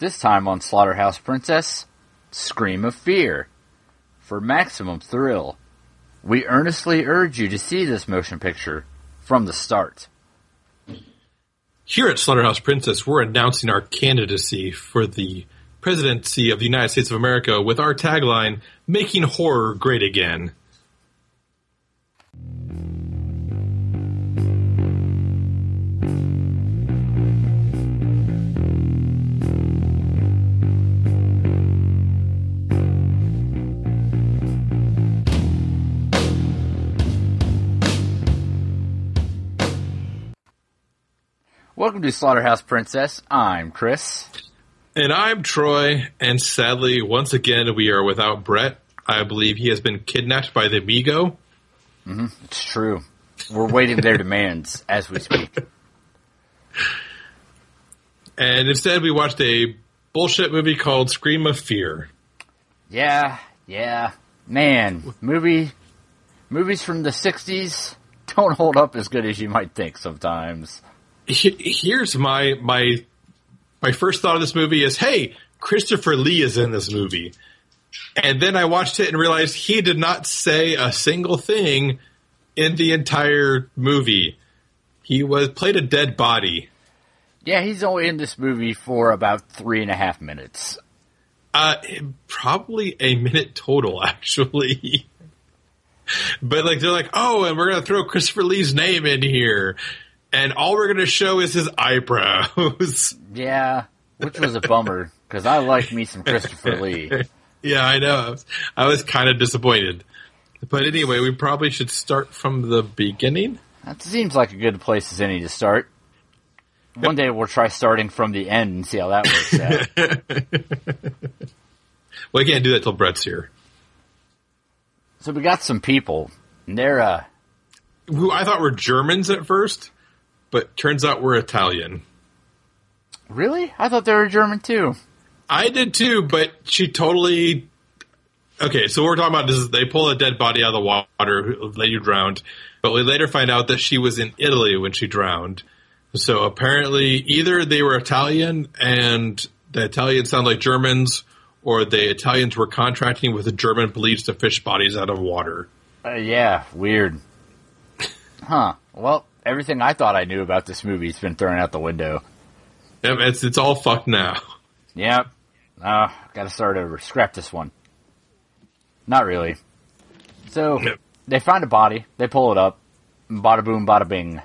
This time on Slaughterhouse Princess, Scream of Fear. For maximum thrill, we earnestly urge you to see this motion picture from the start. Here at Slaughterhouse Princess, we're announcing our candidacy for the presidency of the United States of America with our tagline, Making Horror Great Again. Welcome to Slaughterhouse Princess. I'm Chris. And I'm Troy, and sadly, once again, we are without Brett. I believe he has been kidnapped by the Mi-Go. Mm-hmm. It's true. We're waiting their demands as we speak. And instead, we watched a bullshit movie called Scream of Fear. Yeah, yeah. Man, movie movies from the 60s don't hold up as good as you might think sometimes. He- Here's my my my first thought of this movie is, hey, Christopher Lee is in this movie. And then I watched it and realized he did not say a single thing in the entire movie. He was played a dead body. Yeah, he's only in this movie for about three and a half minutes. Uh, probably a minute total, actually. but like they're like, oh, and we're gonna throw Christopher Lee's name in here, and all we're gonna show is his eyebrows. Yeah, which was a bummer because I like me some Christopher Lee. yeah, I know. I was, I was kind of disappointed. But anyway, we probably should start from the beginning. That seems like a good place as any to start. One day we'll try starting from the end and see how that works out. Well, I can't do that till Brett's here. so we got some people, and they're uh, Who I thought were Germans at first, but turns out we're Italian. really? I thought they were German too. I did too, but she totally. Okay, so what we're talking about is they pull a dead body out of the water, lady drowned, but we later find out that she was in Italy when she drowned. So apparently, either they were Italian and the Italians sound like Germans, or the Italians were contracting with the German police to fish bodies out of water. Uh, yeah, weird. Huh. Well, everything I thought I knew about this movie's been thrown out the window. Yep, It's it's all fucked now. Yep. Uh, gotta start over. Scrap this one. Not really. So, Yep. they find a body, they pull it up, bada boom, bada bing.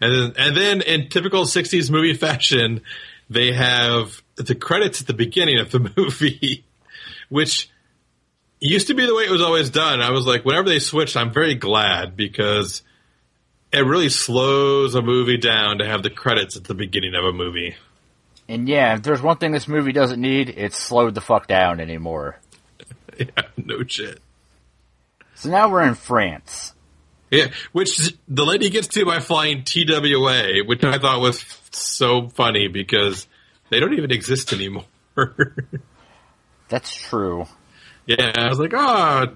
And then, and then in typical 60s movie fashion, they have the credits at the beginning of the movie, which used to be the way it was always done. I was like, whenever they switched, I'm very glad because it really slows a movie down to have the credits at the beginning of a movie. And yeah, if there's one thing this movie doesn't need, it's slowed the fuck down anymore. Yeah, no shit. So now we're in France. Yeah, which the lady gets to by flying TWA, which I thought was so funny because they don't even exist anymore. That's true. Yeah, I was like, ah,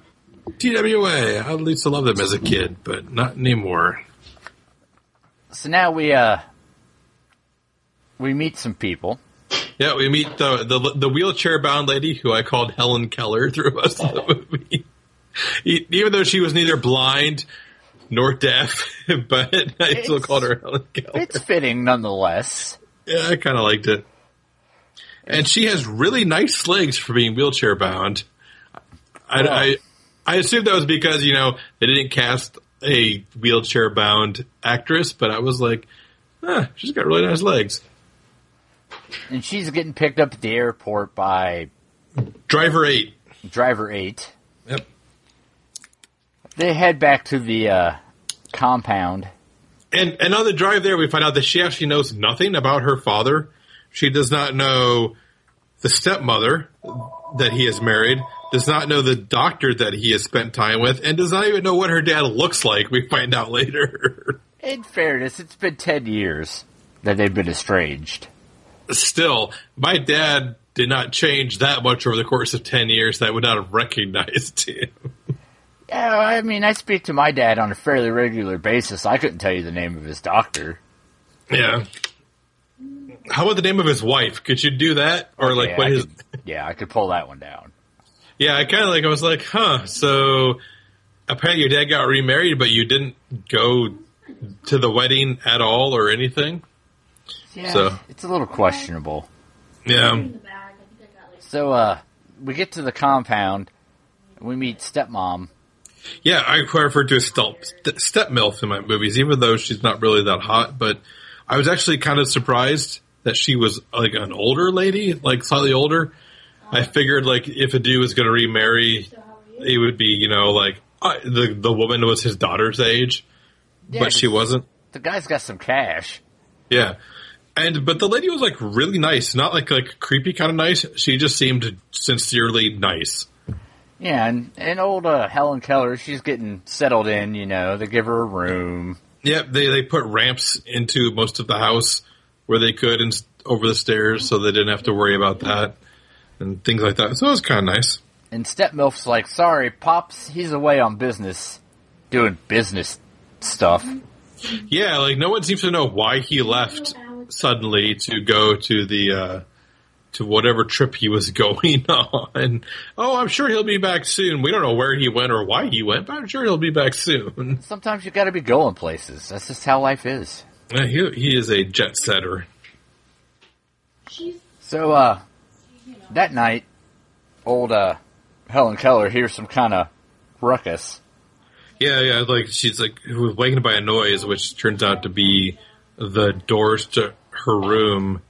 oh, TWA. I used to love them as a kid, but not anymore. So now we, uh, we meet some people. Yeah, we meet the the, the wheelchair bound lady who I called Helen Keller through most of the movie. Even though she was neither blind nor deaf, but I still It's- called her Helen Keller. It's fitting nonetheless. Yeah, I kind of liked it. And she has really nice legs for being wheelchair bound. I, I, I assume that was because, you know, they didn't cast a wheelchair bound actress, but I was like, ah, she's got really nice legs. And she's getting picked up at the airport by Driver 8. driver eight. Yep. They head back to the uh, compound. And, and on the drive there, we find out that she actually knows nothing about her father. She does not know the stepmother that he has married, does not know the doctor that he has spent time with, and does not even know what her dad looks like. We find out later. In fairness, it's been ten years that they've been estranged. Still, my dad did not change that much over the course of 10 years that I would not have recognized him. Yeah, I mean, I speak to my dad on a fairly regular basis. I couldn't tell you the name of his doctor. Yeah. How about the name of his wife? Could you do that, or like Yeah, what I his? could, yeah, I could pull that one down. Yeah, I kind of like. I was like, huh. So apparently your dad got remarried, but you didn't go to the wedding at all or anything. Yeah, So- it's a little questionable. Yeah. in the bag. I think I got like So, uh, we get to the compound. We meet stepmom. Yeah, I refer to as step, step MILF in my movies, even though she's not really that hot. But I was actually kind of surprised that she was like an older lady, like slightly older. I figured like if a dude was going to remarry, so how are you? it would be you know like uh, the the woman was his daughter's age, Yeah, but she wasn't. The guy's got some cash. Yeah. And but the lady was like really nice, not like like creepy kind of nice. She just seemed sincerely nice. Yeah, and, and old uh, Helen Keller, she's getting settled in, you know. They give her a room. Yep, they they put ramps into most of the house where they could and over the stairs, so they didn't have to worry about that and things like that. So it was kind of nice. And Step MILF's like, sorry, Pops, he's away on business. Doing business stuff. Yeah, like no one seems to know why he left suddenly to go to the uh to whatever trip he was going on. Oh, I'm sure he'll be back soon. We don't know where he went or why he went, but I'm sure he'll be back soon. Sometimes you gotta be going places. That's just how life is. He he is a jet setter. So, uh, that night, old, uh, Helen Keller hears some kind of ruckus. Yeah, yeah, like she's like who was wakened by a noise, which turns out to be the doors to her room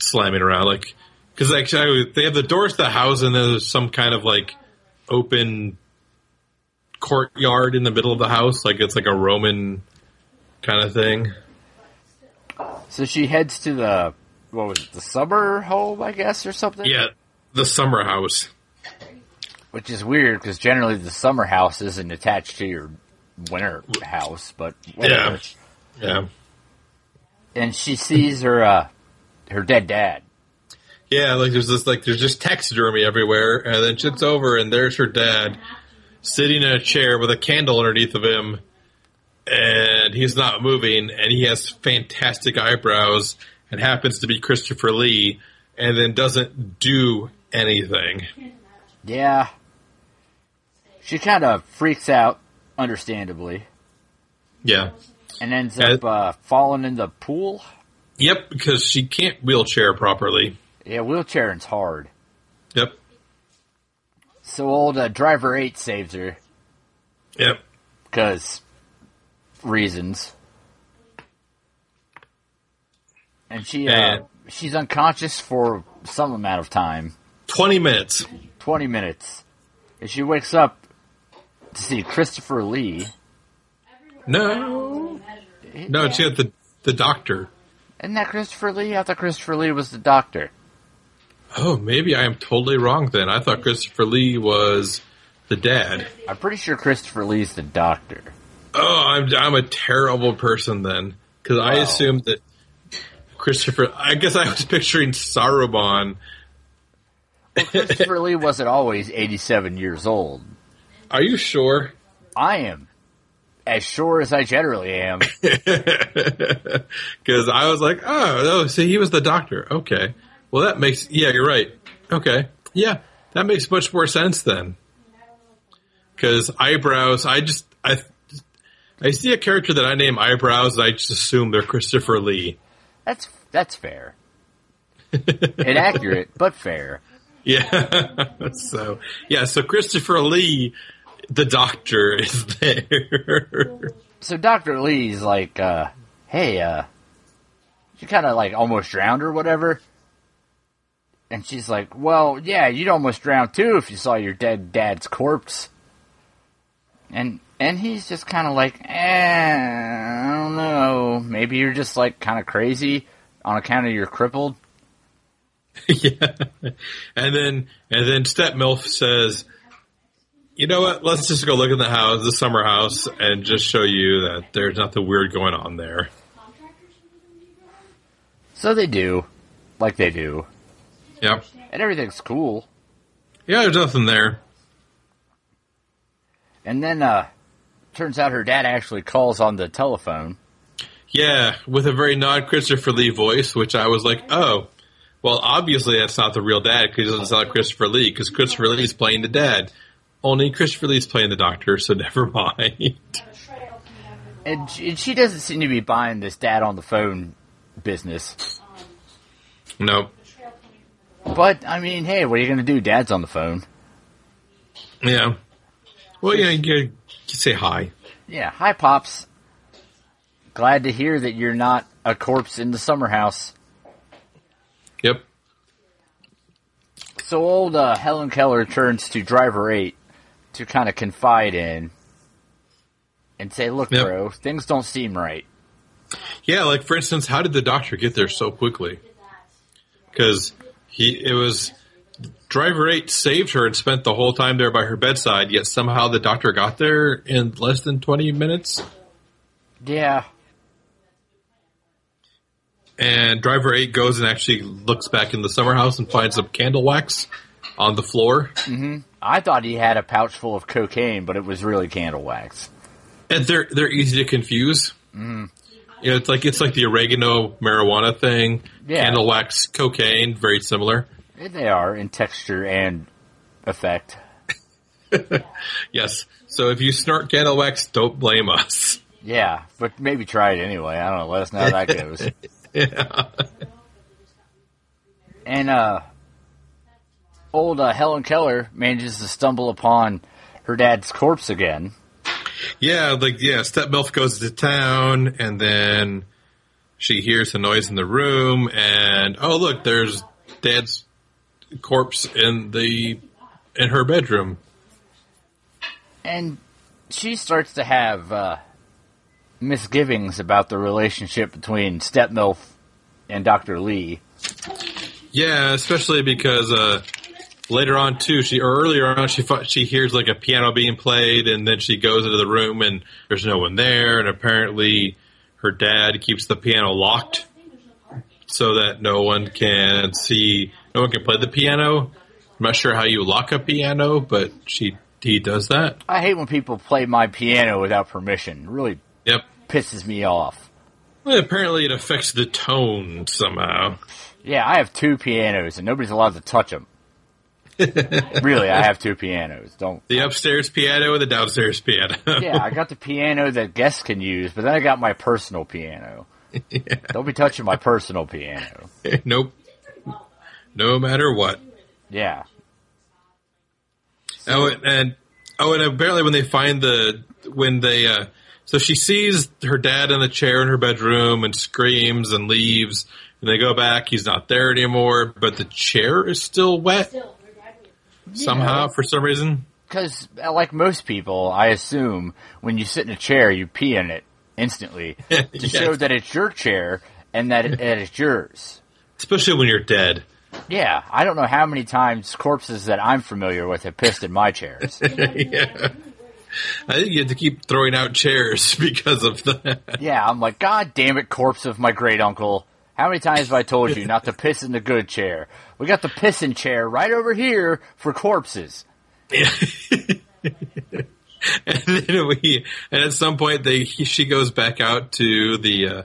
slamming around. Like, because actually they have the doors to the house, and there's some kind of like open courtyard in the middle of the house, like it's like a Roman kind of thing. So she heads to the, what was it, the summer home, I guess, or something? Yeah, the summer house. Which is weird because generally the summer house isn't attached to your winter house, but whatever. Yeah. Yeah, And she sees her, uh, her dead dad. yeah. Like there's this like there's just taxidermy everywhere, and then she looks over, and there's her dad sitting in a chair with a candle underneath of him, and he's not moving, and he has fantastic eyebrows, and happens to be Christopher Lee, and then doesn't do anything. Yeah. She kind of freaks out, understandably, Yeah. and ends up uh, falling in the pool. Yep, because she can't wheelchair properly. Yeah, wheelchairing's hard. Yep. So old uh, driver eight saves her Yep. because reasons, and she uh, she's unconscious for some amount of time, Twenty minutes. twenty minutes, and she wakes up to see Christopher Lee. No. No, she had the the doctor. Isn't that Christopher Lee? I thought Christopher Lee was the doctor. Oh, maybe I am totally wrong then. I thought Christopher Lee was the dad. I'm pretty sure Christopher Lee's the doctor. Oh, I'm I'm a terrible person then because I assumed that Christopher. I guess I was picturing Saruman. Christopher Lee wasn't always 87 years old. Are you sure? I am. As sure as I generally am. Because I was like, oh, no, see, he was the doctor. Okay, well that makes yeah, you're right. Okay, yeah, that makes much more sense then. Because eyebrows, I just I I see a character that I name eyebrows, I just assume they're Christopher Lee. That's that's fair. Inaccurate, but fair. Yeah. so yeah, so Christopher Lee, the doctor, is there. So Dr. Lee's like, uh, hey, uh, she kind of like almost drowned or whatever. And she's like, well, yeah, you'd almost drown too if you saw your dead dad's corpse. And, and he's just kind of like, eh, I don't know. Maybe you're just like kind of crazy on account of you're crippled. yeah. And then and then Step Milf says, You know what, let's just go look in the house, the summer house, and just show you that there's nothing weird going on there. So they do, like they do. Yep. And everything's cool. Yeah, there's nothing there. And then, uh, turns out her dad actually calls on the telephone. Yeah, with a very non Christopher Lee voice, which I was like, oh, well, obviously that's not the real dad because he doesn't sound like Christopher Lee because Christopher Lee's playing the dad. Only Christopher Lee's playing the doctor, so never mind. And she, and she doesn't seem to be buying this dad on the phone business. no. But I mean, hey, what are you going to do? Dad's on the phone. Yeah. Well, yeah, you, you say hi. Yeah, hi, pops. Glad to hear that you're not a corpse in the summer house. Yep. So old uh, Helen Keller turns to Driver Eight to kind of confide in and say, "Look, Yep. bro, things don't seem right." Yeah, like for instance, how did the doctor get there so quickly? Because he, it was driver eight saved her and spent the whole time there by her bedside. Yet somehow the doctor got there in less than twenty minutes. Yeah, And driver eight goes and actually looks back in the summer house and finds some candle wax on the floor. I thought he had a pouch full of cocaine, but it was really candle wax. And they're they're easy to confuse. Mm. You know, it's like it's like the oregano marijuana thing. Yeah. Candle wax, cocaine, very similar. They are in texture and effect. Yes. So if you snort candle wax, don't blame us. Yeah, but maybe try it anyway. I don't know. Let us know how that goes. Yeah. And uh, old uh, Helen Keller manages to stumble upon her dad's corpse again. Yeah, like yeah, step milf goes to town and then she hears a noise in the room and oh look, there's dad's corpse in the in her bedroom. And she starts to have uh, misgivings about the relationship between Stepmilf and Dr. Lee. Yeah, especially because uh later on too, she or earlier on she she hears like a piano being played and then she goes into the room and there's no one there and apparently her dad keeps the piano locked so that no one can see no one can play the piano. I'm not sure how you lock a piano, but she he does that. I hate when people play my piano without permission. It really Yep. pisses me off. Well, apparently it affects the tone somehow. Yeah, I have two pianos and nobody's allowed to touch them. really, I have two pianos. Don't. The upstairs piano and the downstairs piano. Yeah, I got the piano that guests can use, but then I got my personal piano. Don't be touching my personal piano. nope. No matter what. Yeah. Oh, and oh, and apparently when they find the when they uh, so she sees her dad in the chair in her bedroom and screams and leaves, and they go back. He's not there anymore, but the chair is still wet Still, we're somehow for some reason. Because, like most people, I assume when you sit in a chair, you pee in it instantly to Yes. show that it's your chair and that, it, that it's yours. Especially when you're dead. Yeah, I don't know how many times corpses that I'm familiar with have pissed in my chairs. yeah. I think you have to keep throwing out chairs because of that. yeah, I'm like, God damn it, corpse of my great uncle. How many times have I told you not to piss in the good chair? We got the pissing chair right over here for corpses. and then we, and at some point they, he, she goes back out to the, uh,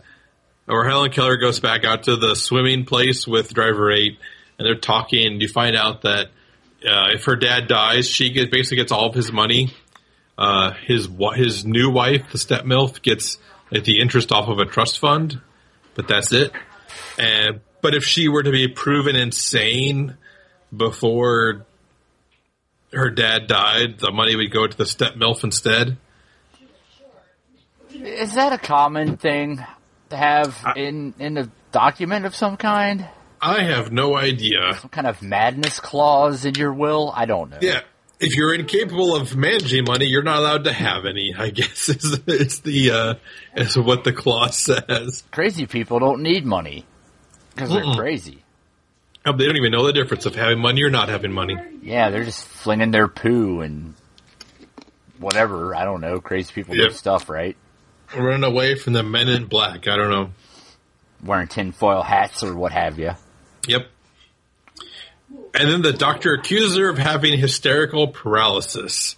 or Helen Keller goes back out to the swimming place with Driver Eight, and they're talking. And you find out that uh, if her dad dies, she get, basically gets all of his money. Uh, his his new wife, the step milf, gets like the interest off of a trust fund, but that's it. And but if she were to be proven insane before her dad died, the money would go to the step milf instead. Is that a common thing to have in in a document of some kind? I have no idea. Some kind of madness clause in your will? I don't know. Yeah, if you're incapable of managing money, you're not allowed to have any. I guess is, is the uh, is what the clause says. Crazy people don't need money because they're Mm-mm. crazy. Oh, They don't even know the difference of having money or not having money. Yeah, they're just flinging their poo and whatever. I don't know. Crazy people Yep. do stuff, right? Running away from the men in black. I don't know. Wearing tinfoil hats or what have you. Yep. And then the doctor accuses her of having hysterical paralysis.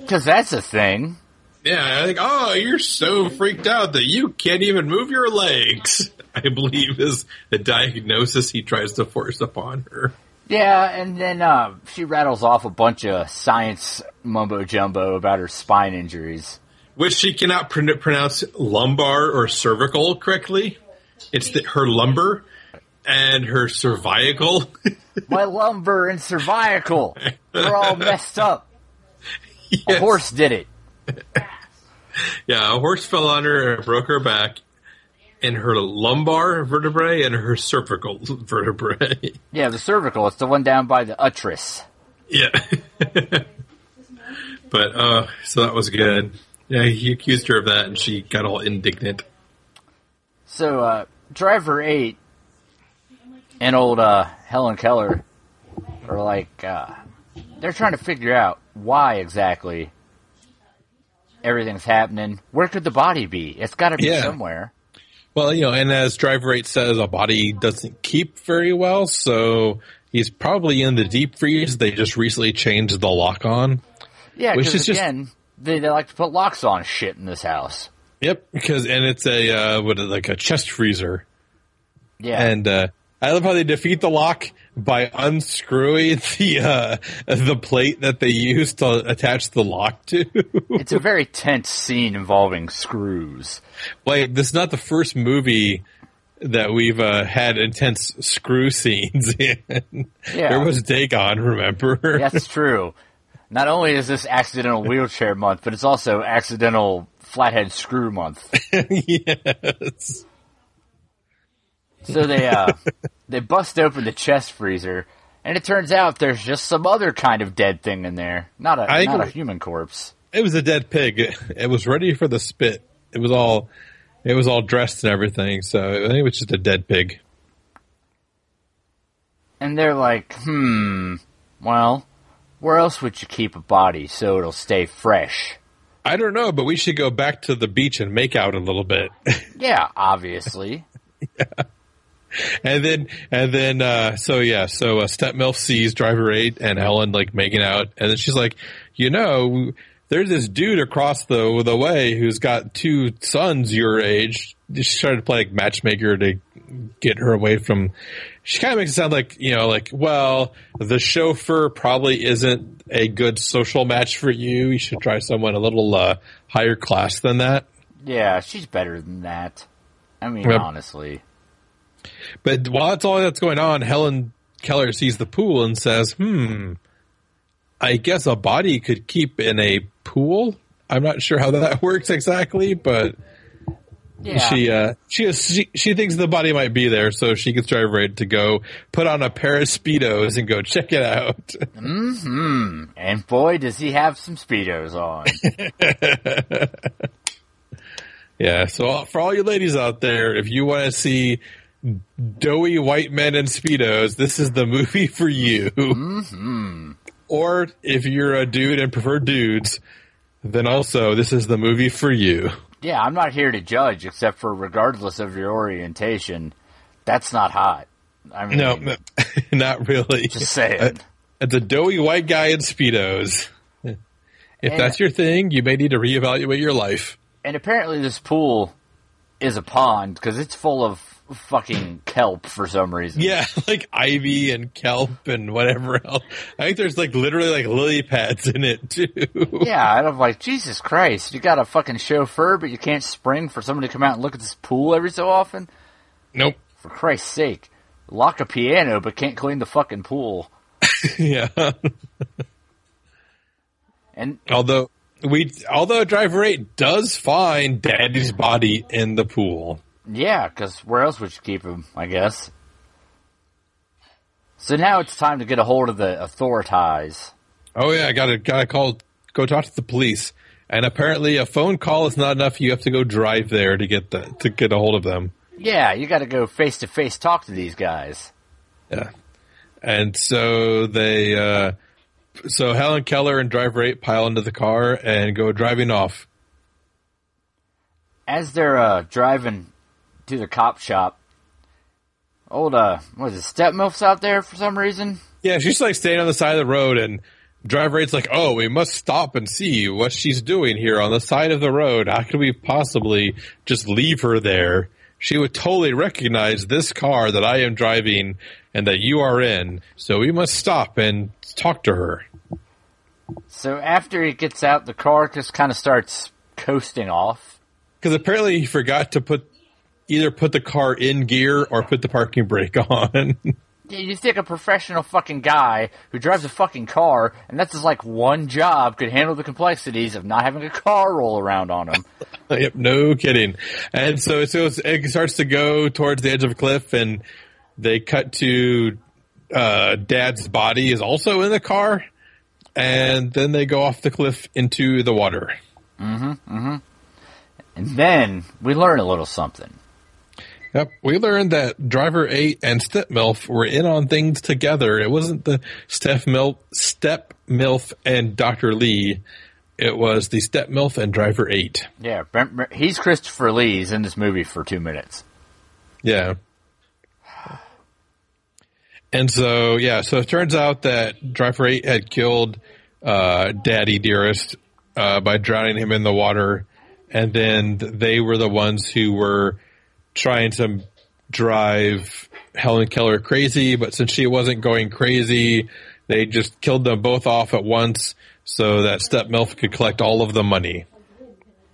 Because that's a thing. Yeah, I think, oh, you're so freaked out that you can't even move your legs. I believe is the diagnosis he tries to force upon her. Yeah, and then uh, she rattles off a bunch of science mumbo jumbo about her spine injuries. Which she cannot pr- pronounce lumbar or cervical correctly. It's the, her lumbar and her cervical. My lumbar and cervical, they're all messed up. A horse did it. Yeah, a horse fell on her and broke her back and her lumbar vertebrae and her cervical vertebrae. Yeah, the cervical, it's the one down by the uterus. Yeah. but uh so that was good. Yeah, he accused her of that and she got all indignant. So, uh, Driver 8 and old uh, Helen Keller are like, uh, they're trying to figure out why exactly everything's happening. Where could the body be? It's got to be Yeah. somewhere. Well, you know, and as Drive 8 says, a body doesn't keep very well, so he's probably in the deep freeze. They just recently changed the lock on. Yeah, Which because is just- again, they, they like to put locks on shit in this house. Yep, because and it's a uh, what is it, like a chest freezer, Yeah. and uh, I love how they defeat the lock by unscrewing the uh, the plate that they use to attach the lock to. it's a very tense scene involving screws. like this is not the first movie that we've uh, had intense screw scenes in. Yeah. There was Dagon, remember? That's true. Not only is this accidental wheelchair month, but it's also accidental flathead screw month. yes. So they uh they bust open the chest freezer, and it turns out there's just some other kind of dead thing in there. Not a I not a human corpse. It was a dead pig. It was ready for the spit. It was all it was all dressed and everything, so I think it was just a dead pig. And they're like, hmm, well, where else would you keep a body so it'll stay fresh? I don't know, but we should go back to the beach and make out a little bit. Yeah, obviously. And then and then uh so yeah so uh, step milf sees driver 8 and helen like making out and then she's like you know there's this dude across the the way who's got two sons your age She trying to play like matchmaker to get her away from she kind of makes it sound like you know like well the chauffeur probably isn't a good social match for you you should try someone a little uh higher class than that Yeah, she's better than that. I mean, Yep. honestly. But while that's all that's going on, Helen Keller sees the pool and says, "Hmm, I guess a body could keep in a pool." I'm not sure how that works exactly, but Yeah. she uh, she, is, she she thinks the body might be there, so she gets driver ready to go put on a pair of speedos and go check it out. hmm and boy, does he have some Speedos on. yeah, so for all you ladies out there, if you want to see doughy white men in speedos, this is the movie for you. Or if you're a dude and prefer dudes, then also this is the movie for you. yeah, I'm not here to judge, except for regardless of your orientation, that's not hot. I mean, No, no, not really. just saying. Uh, It's a doughy white guy in speedos. If And- that's your thing, you may need to reevaluate your life. and apparently this pool is a pond because it's full of fucking kelp for some reason. Yeah, like ivy and kelp and whatever else. I think there's like literally like lily pads in it too. Yeah, and I'm like, Jesus Christ, you got a fucking chauffeur, but you can't spring for somebody to come out and look at this pool every so often? Nope. For Christ's sake. Lock a piano, but can't clean the fucking pool. yeah. And although we, although driver eight does find daddy's body in the pool. Yeah, because where else would you keep him, I guess? So now it's time to get a hold of the authorities. Oh yeah, I gotta gotta call, go talk to the police. And apparently, a phone call is not enough. You have to go drive there to get the to get a hold of them. Yeah, you gotta go face to face talk to these guys. Yeah. And so they, uh, so Helen Keller and driver eight pile into the car and go driving off. As they're uh, driving to the cop shop, old, uh, what is it, step milf's out there for some reason? Yeah, she's like staying on the side of the road and driver eight's like, oh, we must stop and see what she's doing here on the side of the road. How could we possibly just leave her there? She would totally recognize this car that I am driving and that you are in. So we must stop and talk to her. So after he gets out, the car just kind of starts coasting off. Because apparently he forgot to put either put the car in gear or put the parking brake on. Yeah, You think a professional fucking guy who drives a fucking car, and that's his like one job, could handle the complexities of not having a car roll around on him. yep, no kidding. And so, it starts to go towards the edge of a cliff, and they cut to uh, Dad's body is also in the car, and then they go off the cliff into the water. Mhm, mhm. And then we learn a little something. Yep, we learned that Driver Eight and Step Milf were in on things together. It wasn't the Step Milf, Step Milf and Doctor Lee. It was the Step Milf and Driver Eight. Yeah, Brent- Brent- he's Christopher Lee. He's in this movie for two minutes. Yeah. And so, yeah, so it turns out that Driver 8 had killed uh, Daddy Dearest uh, by drowning him in the water. And then they were the ones who were trying to drive Helen Keller crazy. But since she wasn't going crazy, they just killed them both off at once so that Step Milf could collect all of the money.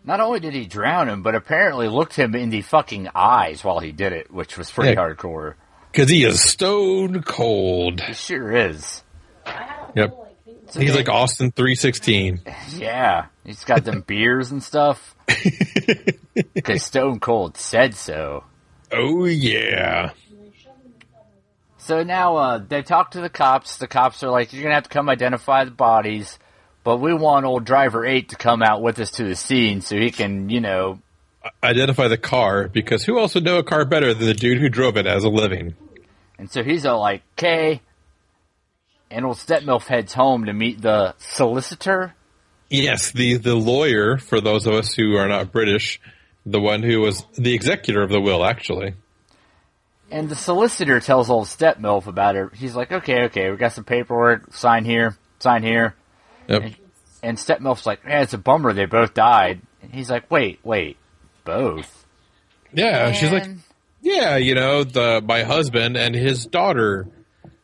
Not only did he drown him, but apparently looked him in the fucking eyes while he did it, which was pretty Yeah. hardcore. Because he is stone cold. He sure is. Yep. He's like Austin 3:16. Yeah, he's got them beers and stuff. Because Stone Cold said so. Oh yeah. So now uh, they talk to the cops. The cops are like, "You're gonna have to come identify the bodies, but we want old driver eight to come out with us to the scene so he can, you know, Identify the car because who else would know a car better than the dude who drove it as a living? And so he's all like, okay. And old Stepmilf heads home to meet the solicitor. Yes, the the lawyer for those of us who are not British, the one who was the executor of the will actually. And the solicitor tells old Stepmilf about it. He's like, okay, okay, we got some paperwork. Sign here, sign here. Yep. And Stepmilf's like, yeah, it's a bummer they both died. And he's like, wait, wait, both? Yeah, she's like, yeah, you know, the my husband and his daughter.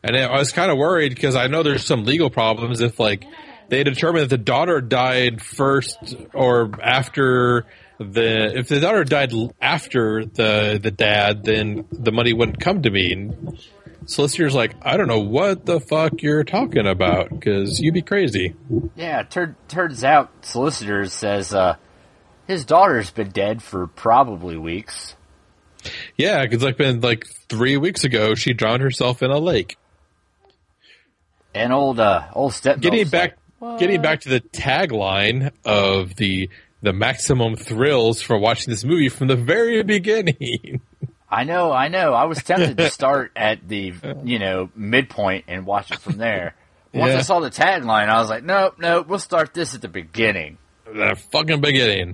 And I was kind of worried because I know there's some legal problems if like they determine that the daughter died first or after the if the daughter died after the the dad, then the money wouldn't come to me. And solicitor's like, I don't know what the fuck you're talking about because you'd be crazy. Yeah, tur- turns out solicitor says uh, his daughter's been dead for probably weeks. Yeah, because like been like three weeks ago, she drowned herself in a lake. And old uh, old Stepmilf's getting back like, getting back to the tagline of the the maximum thrills for watching this movie from the very beginning. I know, I know. I was tempted to start at the you know midpoint and watch it from there. Once I saw the tagline, I was like, nope, nope. We'll start this at the beginning. the fucking beginning.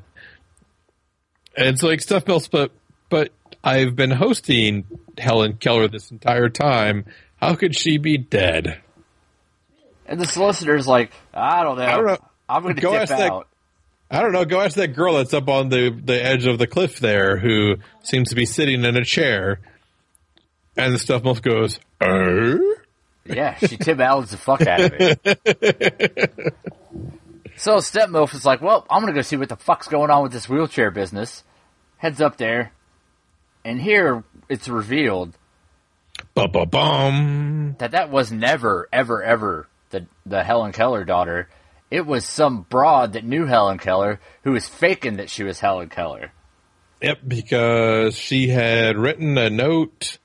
And it's like stuff else, but but I've been hosting Helen Keller this entire time. How could she be dead? And the solicitor's like, I don't know. I don't know. I'm going to Go dip ask that- out. I don't know. Go ask that girl that's up on the the edge of the cliff there, who seems to be sitting in a chair. And the stuff most goes, oh. Yeah, she Tim Allen's the fuck out of it. so Stepmilf is like, well, I'm gonna go see what the fuck's going on with this wheelchair business. Heads up there, and here it's revealed Ba-ba-bum. that that was never, ever, ever the the Helen Keller daughter. It was some broad that knew Helen Keller who was faking that she was Helen Keller. Yep, because she had written a note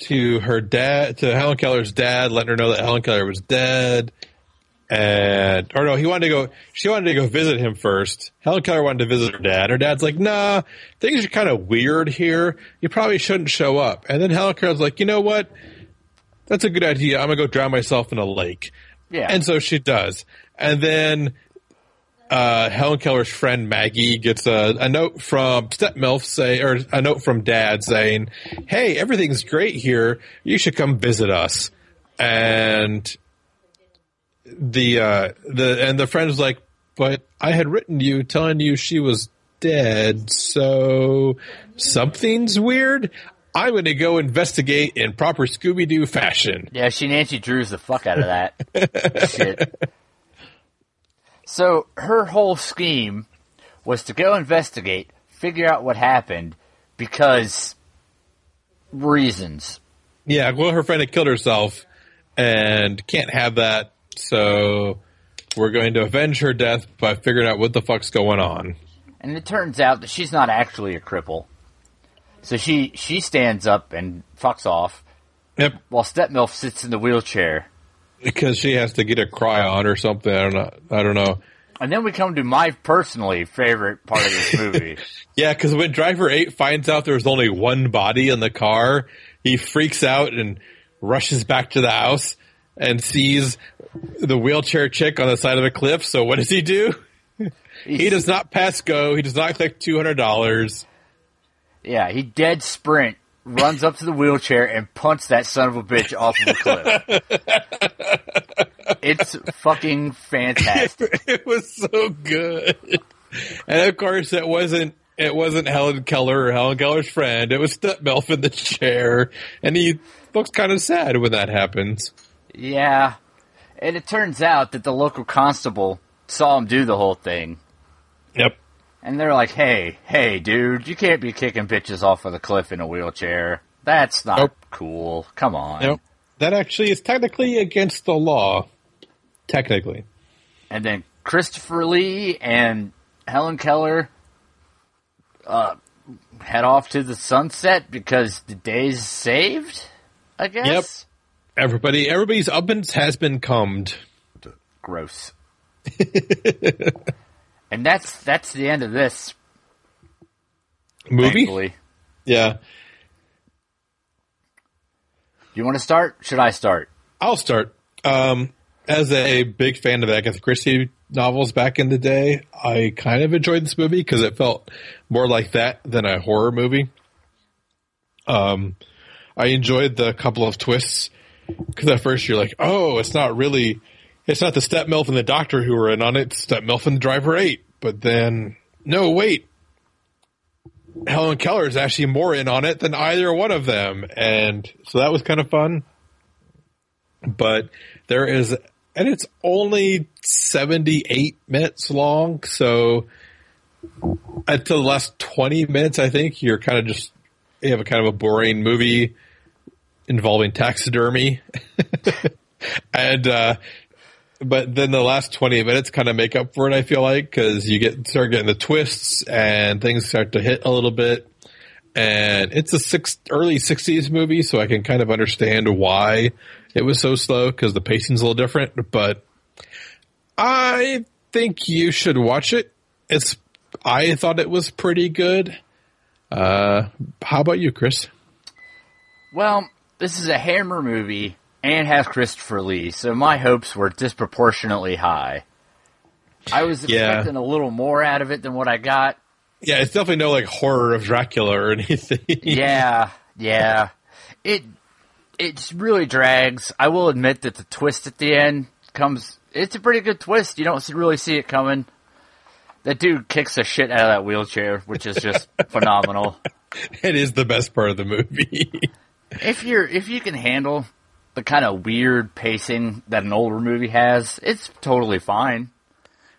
to her dad, to Helen Keller's dad, letting her know that Helen Keller was dead. And, or no, he wanted to go, she wanted to go visit him first. Helen Keller wanted to visit her dad. Her dad's like, nah, things are kind of weird here. You probably shouldn't show up. And then Helen Keller's like, you know what? That's a good idea. I'm gonna go drown myself in a lake. Yeah, And so she does. And then uh, Helen Keller's friend Maggie gets a, a note from Step Milf say, or a note from Dad saying, "Hey, everything's great here. You should come visit us." And the uh, the and the friend was like, "But I had written you telling you she was dead, so something's weird. I'm going to go investigate in proper Scooby Doo fashion." Yeah, she Nancy Drews the fuck out of that shit. So her whole scheme was to go investigate, figure out what happened, because reasons. Yeah, well, her friend had killed herself and can't have that, so we're going to avenge her death by figuring out what the fuck's going on. And it turns out that she's not actually a cripple. So she she stands up and fucks off, Yep, while Stepmilf sits in the wheelchair. because she has to get a cry on or something. I don't know. I don't know. And then we come to my personally favorite part of this movie. Yeah, because when Driver 8 finds out there's only one body in the car, he freaks out and rushes back to the house and sees the wheelchair chick on the side of a cliff. So what does he do? He does not pass go. He does not collect $200. Yeah, he dead sprint, runs up to the wheelchair and punts that son of a bitch off of a cliff. it's fucking fantastic. it was so good. And of course, it wasn't. It wasn't Helen Keller or Helen Keller's friend. It was Stepmilf in the chair, and he looks kind of sad when that happens. Yeah. And it turns out that the local constable saw him do the whole thing. Yep. And they're like, hey, hey, dude, you can't be kicking bitches off of the cliff in a wheelchair. That's not Nope. cool. Come on. Nope. That actually is technically against the law. Technically. And then Christopher Lee and Helen Keller uh, head off to the sunset because the day's saved, I guess. Everybody, everybody's ovens has been cummed. Gross. and that's that's the end of this Movie? thankfully. Yeah. You want to start? Should I start? I'll start. Um, as a big fan of Agatha Christie novels back in the day, I kind of enjoyed this movie because it felt more like that than a horror movie. Um, I enjoyed the couple of twists because at first you're like, oh, it's not really, it's not the step milf and the doctor who are in on it, it's step milf and driver eight. But then, no, wait. Helen Keller is actually more in on it than either one of them. And so that was kind of fun but there is and it's only 78 minutes long so until the last 20 minutes i think you're kind of just you have a kind of a boring movie involving taxidermy and uh but then the last 20 minutes kind of make up for it i feel like because you get start getting the twists and things start to hit a little bit. And it's a six early 60s movie so i can kind of understand why it was so slow because the pacing's a little different but i think you should watch it. It's i thought it was pretty good. Uh how about you chris? Well, this is a Hammer movie and has Christopher Lee, so my hopes were disproportionately high. I was Yeah. expecting a little more out of it than what I got. yeah it's definitely no like horror of dracula or anything Yeah, yeah. It it really drags. I will admit that the twist at the end comes. It's a pretty good twist. You don't really see it coming. That dude kicks the shit out of that wheelchair, which is just phenomenal. it is the best part of the movie If you're if you can handle the kind of weird pacing that an older movie has, it's totally fine.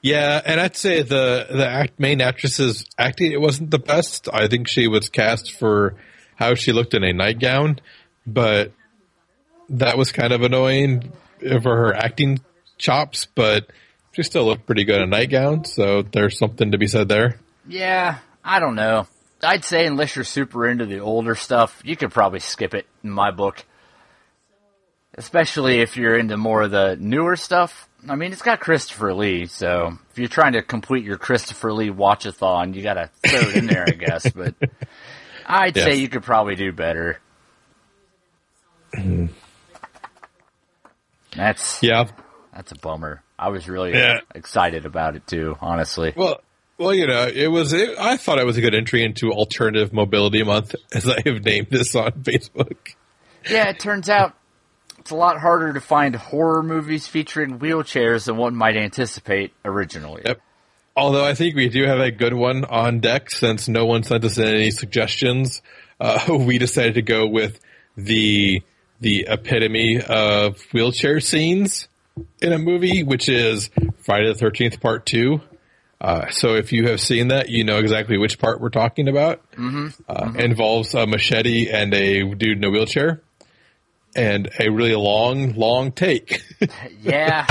Yeah, and I'd say the the act, main actress's acting it wasn't the best. I think she was cast for how she looked in a nightgown, but that was kind of annoying for her acting chops. But she still looked pretty good in a nightgown, so there's something to be said there. Yeah, I don't know. I'd say unless you're super into the older stuff, you could probably skip it in my book. Especially if you're into more of the newer stuff. I mean, it's got Christopher Lee, so if you're trying to complete your Christopher Lee watch-a-thon, you gotta throw it in there, I guess. But I'd say you could probably do better. That's Yeah, that's a bummer. I was really Yeah. excited about it too, honestly. well, well, you know, it was. It, I thought it was a good entry into Alternative Mobility Month, as I have named this on Facebook. Yeah, it turns out it's a lot harder to find horror movies featuring wheelchairs than one might anticipate originally. Yep. Although I think we do have a good one on deck since no one sent us any suggestions. Uh, we decided to go with the the epitome of wheelchair scenes in a movie, which is Friday the Thirteenth Part Two. Uh, so if you have seen that, you know exactly which part we're talking about. Mm-hmm. Uh, Involves a machete and a dude in a wheelchair, and a really long, long take. Yeah.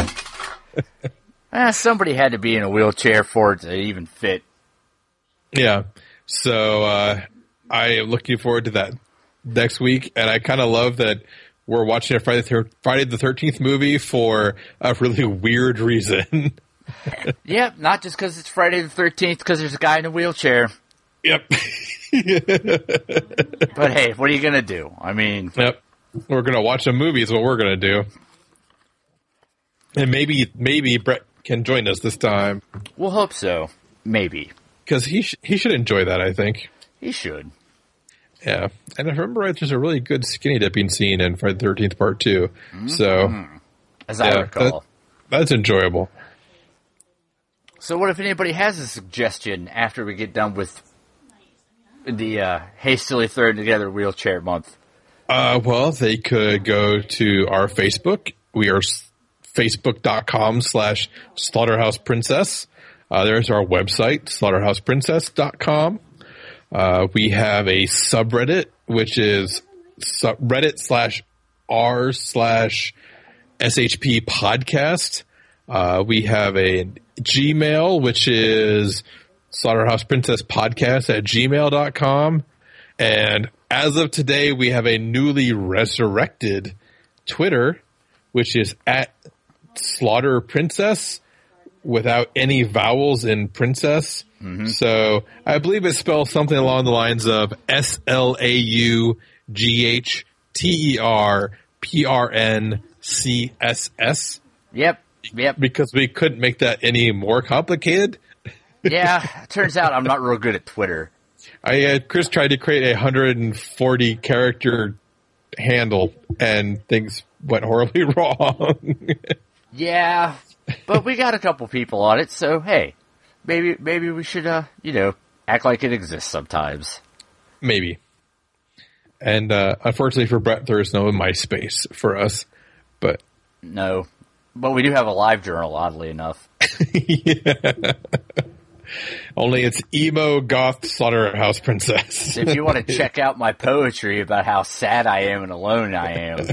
Eh, somebody had to be in a wheelchair for it to even fit. Yeah. So uh, I am looking forward to that next week, and I kind of love that we're watching a Friday, the Friday the Thirteenth movie for a really weird reason. Yep, not just because it's Friday the 13th, because there's a guy in a wheelchair. yep. But hey, what are you going to do? I mean, Yep. We're gonna watch a movie is what we're gonna do. And maybe maybe Brett can join us this time we'll hope so. Maybe. because he sh- he should enjoy that. I think. He should. Yeah, and if I remember right, there's a really good skinny dipping scene in Friday the Thirteenth Part 2 So As I Yeah, recall. that's enjoyable. So what if anybody has a suggestion after we get done with the uh, hastily thrown together wheelchair month? Uh, well, they could go to our Facebook. We are facebook.com slash slaughterhouse princess. Uh, there's our website, slaughterhouseprincess.com. Uh, we have a subreddit, which is subreddit slash r slash shp podcast. Uh, we have a Gmail, which is slaughterhouseprincesspodcast princess podcast at gmail.com. And as of today, we have a newly resurrected Twitter, which is at Slaughter Princess without any vowels in princess. Mm-hmm. So I believe it spells something along the lines of S L A U G H T E R P R N C S S Yep. Yep. because we couldn't make that any more complicated. Yeah. Turns out I'm not real good at Twitter. I uh, Chris tried to create a 140 character handle and things went horribly wrong. Yeah. But we got a couple people on it, so hey, maybe maybe we should uh you know act like it exists sometimes. Maybe. And uh, unfortunately for Brett, there is no MySpace for us. But No. But we do have a live journal, oddly enough. only it's emo goth slaughterhouse princess. if you want to check out my poetry about how sad I am and alone I am,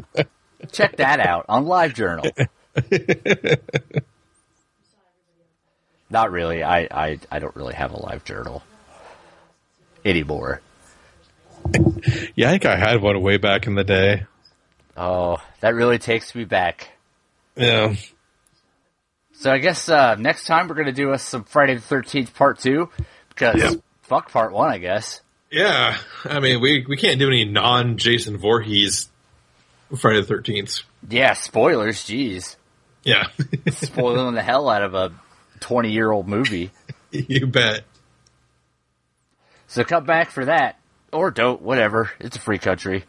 check that out on LiveJournal. Not really. I, I, I don't really have a live journal anymore. yeah, I think I had one way back in the day. Oh, that really takes me back. Yeah. So I guess uh, next time we're going to do us some Friday the 13th part two because Yep. fuck part one, I guess. Yeah, I mean, we we can't do any non Jason Voorhees Friday the Thirteenth. Yeah, spoilers. Jeez. Yeah, Spoiling the hell out of a 20 year old movie. you bet. So come back for that. Or don't, whatever. It's a free country.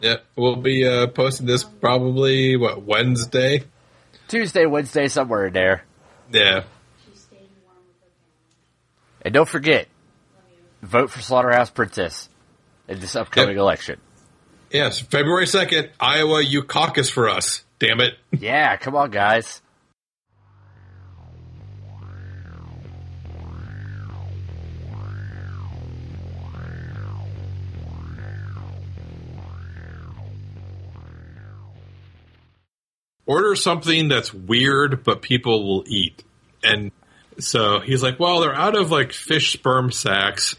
Yeah, we'll be uh, posting this probably what Wednesday. Tuesday, Wednesday, somewhere in there. Yeah, She stayed warm with her family. And don't forget, vote for Slaughterhouse Princess in this upcoming Yep. election. yes, February second, Iowa. You caucus for us. Damn it. Yeah, come on, guys. Order something that's weird but people will eat. And so he's like well they're out of like fish sperm sacks